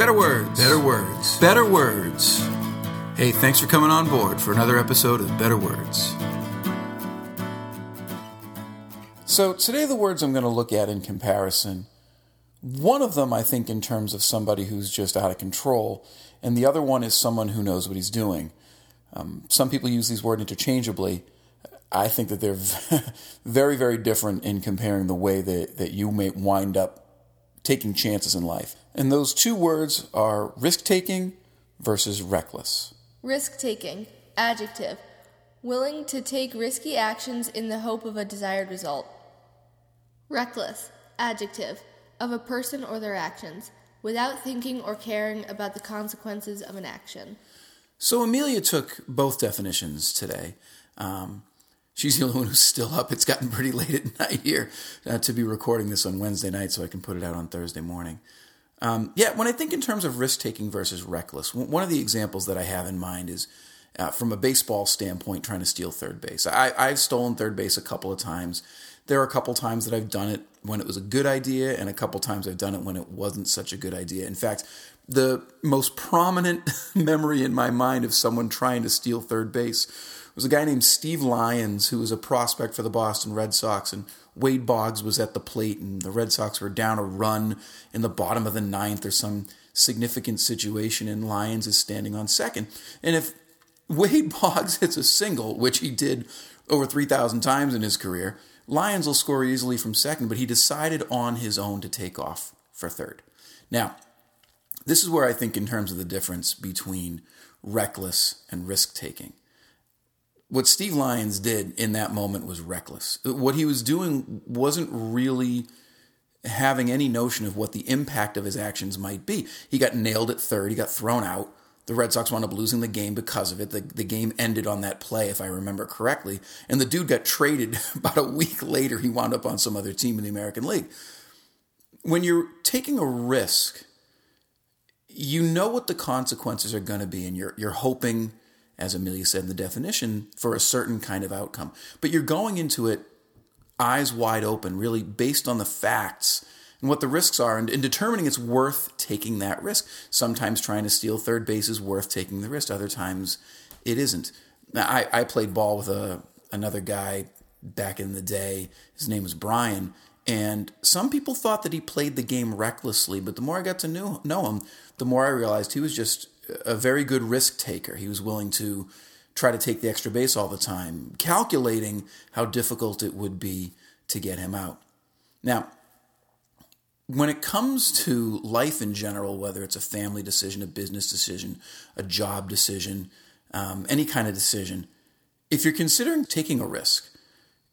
Better words. Better words. Better words. Hey, thanks for coming on board for another episode of Better Words. So, today, the words I'm going to look at in comparison, one of them I think in terms of somebody who's just out of control, and the other one is someone who knows what he's doing. Um, some people use these words interchangeably. I think that they're very, very different in comparing the way that, that you may wind up taking chances in life. And those two words are risk taking versus reckless. Risk taking, adjective, willing to take risky actions in the hope of a desired result. Reckless, adjective, of a person or their actions, without thinking or caring about the consequences of an action. So Amelia took both definitions today. Um, she's the only one who's still up. It's gotten pretty late at night here uh, to be recording this on Wednesday night so I can put it out on Thursday morning. Um, yeah, when I think in terms of risk taking versus reckless, one of the examples that I have in mind is uh, from a baseball standpoint, trying to steal third base. I, I've stolen third base a couple of times. There are a couple times that I've done it when it was a good idea, and a couple times I've done it when it wasn't such a good idea. In fact, the most prominent memory in my mind of someone trying to steal third base was a guy named Steve Lyons, who was a prospect for the Boston Red Sox, and Wade Boggs was at the plate, and the Red Sox were down a run in the bottom of the ninth or some significant situation, and Lyons is standing on second. And if Wade Boggs hits a single, which he did over 3,000 times in his career, Lyons will score easily from second, but he decided on his own to take off for third. Now, this is where I think, in terms of the difference between reckless and risk taking, what Steve Lyons did in that moment was reckless. What he was doing wasn't really having any notion of what the impact of his actions might be. He got nailed at third, he got thrown out. The Red Sox wound up losing the game because of it. The, the game ended on that play, if I remember correctly. And the dude got traded about a week later. He wound up on some other team in the American League. When you're taking a risk, you know what the consequences are going to be, and you're, you're hoping as Amelia said in the definition, for a certain kind of outcome. But you're going into it eyes wide open, really based on the facts and what the risks are, and, and determining it's worth taking that risk. Sometimes trying to steal third base is worth taking the risk, other times it isn't. Now, I, I played ball with a, another guy back in the day. His name was Brian. And some people thought that he played the game recklessly, but the more I got to know, know him, the more I realized he was just a very good risk taker. He was willing to try to take the extra base all the time, calculating how difficult it would be to get him out. Now, when it comes to life in general, whether it's a family decision, a business decision, a job decision, um, any kind of decision, if you're considering taking a risk,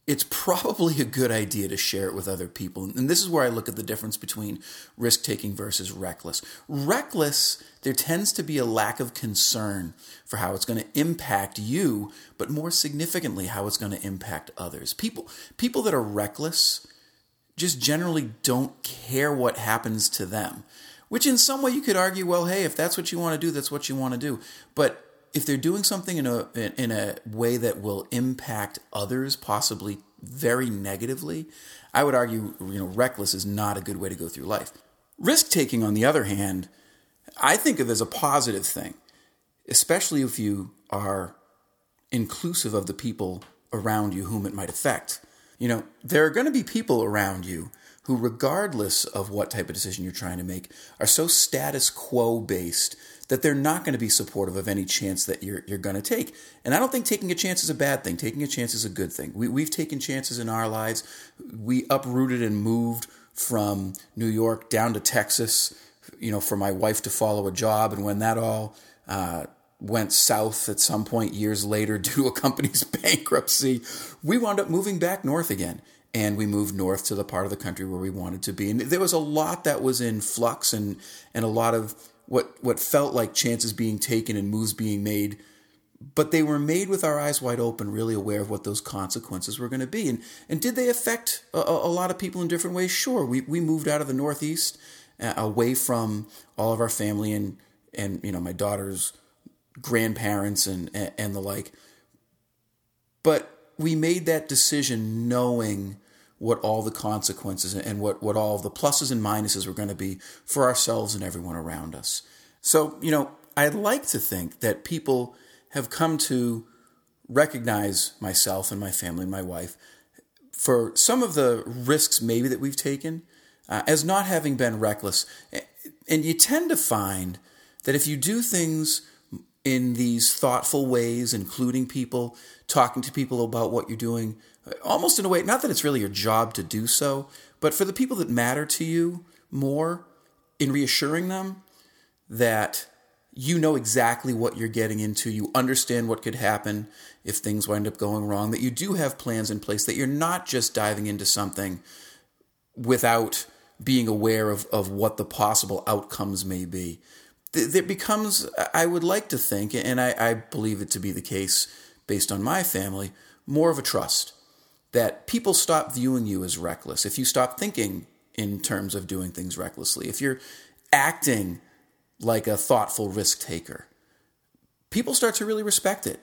it's probably a good idea to share it with other people. And this is where I look at the difference between risk taking versus reckless. Reckless, there tends to be a lack of concern for how it's going to impact you, but more significantly, how it's going to impact others. People, people that are reckless just generally don't care what happens to them, which in some way you could argue, well, hey, if that's what you want to do, that's what you want to do. But if they're doing something in a in a way that will impact others possibly very negatively, I would argue you know reckless is not a good way to go through life. Risk taking on the other hand, I think of as a positive thing, especially if you are inclusive of the people around you whom it might affect. You know, there are going to be people around you who, regardless of what type of decision you're trying to make, are so status quo based that they're not going to be supportive of any chance that you're, you're going to take. And I don't think taking a chance is a bad thing. Taking a chance is a good thing. We, we've taken chances in our lives. We uprooted and moved from New York down to Texas, you know, for my wife to follow a job. And when that all uh, went south at some point years later due to a company's bankruptcy, we wound up moving back north again. And we moved north to the part of the country where we wanted to be. And there was a lot that was in flux and and a lot of what what felt like chances being taken and moves being made. But they were made with our eyes wide open really aware of what those consequences were going to be. And and did they affect a, a, lot of people in different ways? Sure. We we moved out of the northeast uh, away from all of our family and and you know my daughter's grandparents and and, and the like but we made that decision knowing what all the consequences and what, what all the pluses and minuses were going to be for ourselves and everyone around us. So, you know, I'd like to think that people have come to recognize myself and my family and my wife for some of the risks maybe that we've taken uh, as not having been reckless. And you tend to find that if you do things in these thoughtful ways, including people, talking to people about what you're doing, almost in a way, not that it's really your job to do so, but for the people that matter to you more, in reassuring them that you know exactly what you're getting into, you understand what could happen if things wind up going wrong, that you do have plans in place, that you're not just diving into something without being aware of, of what the possible outcomes may be. There becomes, I would like to think, and I, I believe it to be the case based on my family, more of a trust that people stop viewing you as reckless. If you stop thinking in terms of doing things recklessly, if you're acting like a thoughtful risk taker, people start to really respect it.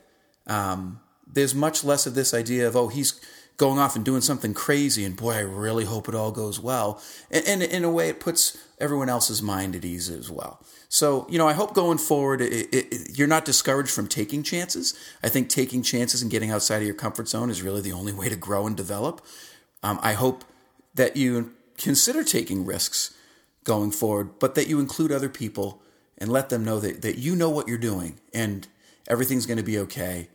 Um, there's much less of this idea of, oh, he's going off and doing something crazy, and boy, I really hope it all goes well. And, and in a way, it puts everyone else's mind at ease as well. So, you know, I hope going forward, it, it, you're not discouraged from taking chances. I think taking chances and getting outside of your comfort zone is really the only way to grow and develop. Um, I hope that you consider taking risks going forward, but that you include other people and let them know that, that you know what you're doing and everything's going to be okay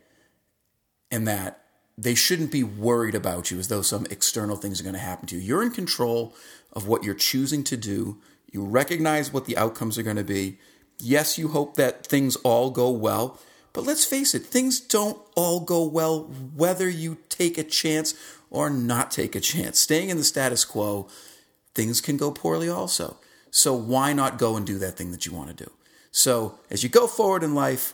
and that they shouldn't be worried about you as though some external things are going to happen to you. You're in control of what you're choosing to do. You recognize what the outcomes are going to be. Yes, you hope that things all go well, but let's face it, things don't all go well whether you take a chance or not take a chance. Staying in the status quo, things can go poorly also. So why not go and do that thing that you want to do? So as you go forward in life,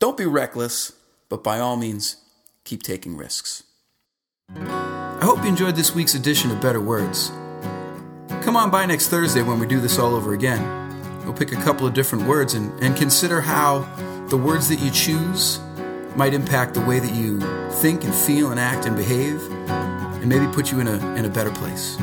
don't be reckless, but by all means, keep taking risks. I hope you enjoyed this week's edition of Better Words. Come on by next Thursday when we do this all over again. We'll pick a couple of different words and, and consider how the words that you choose might impact the way that you think and feel and act and behave, and maybe put you in a, in a better place.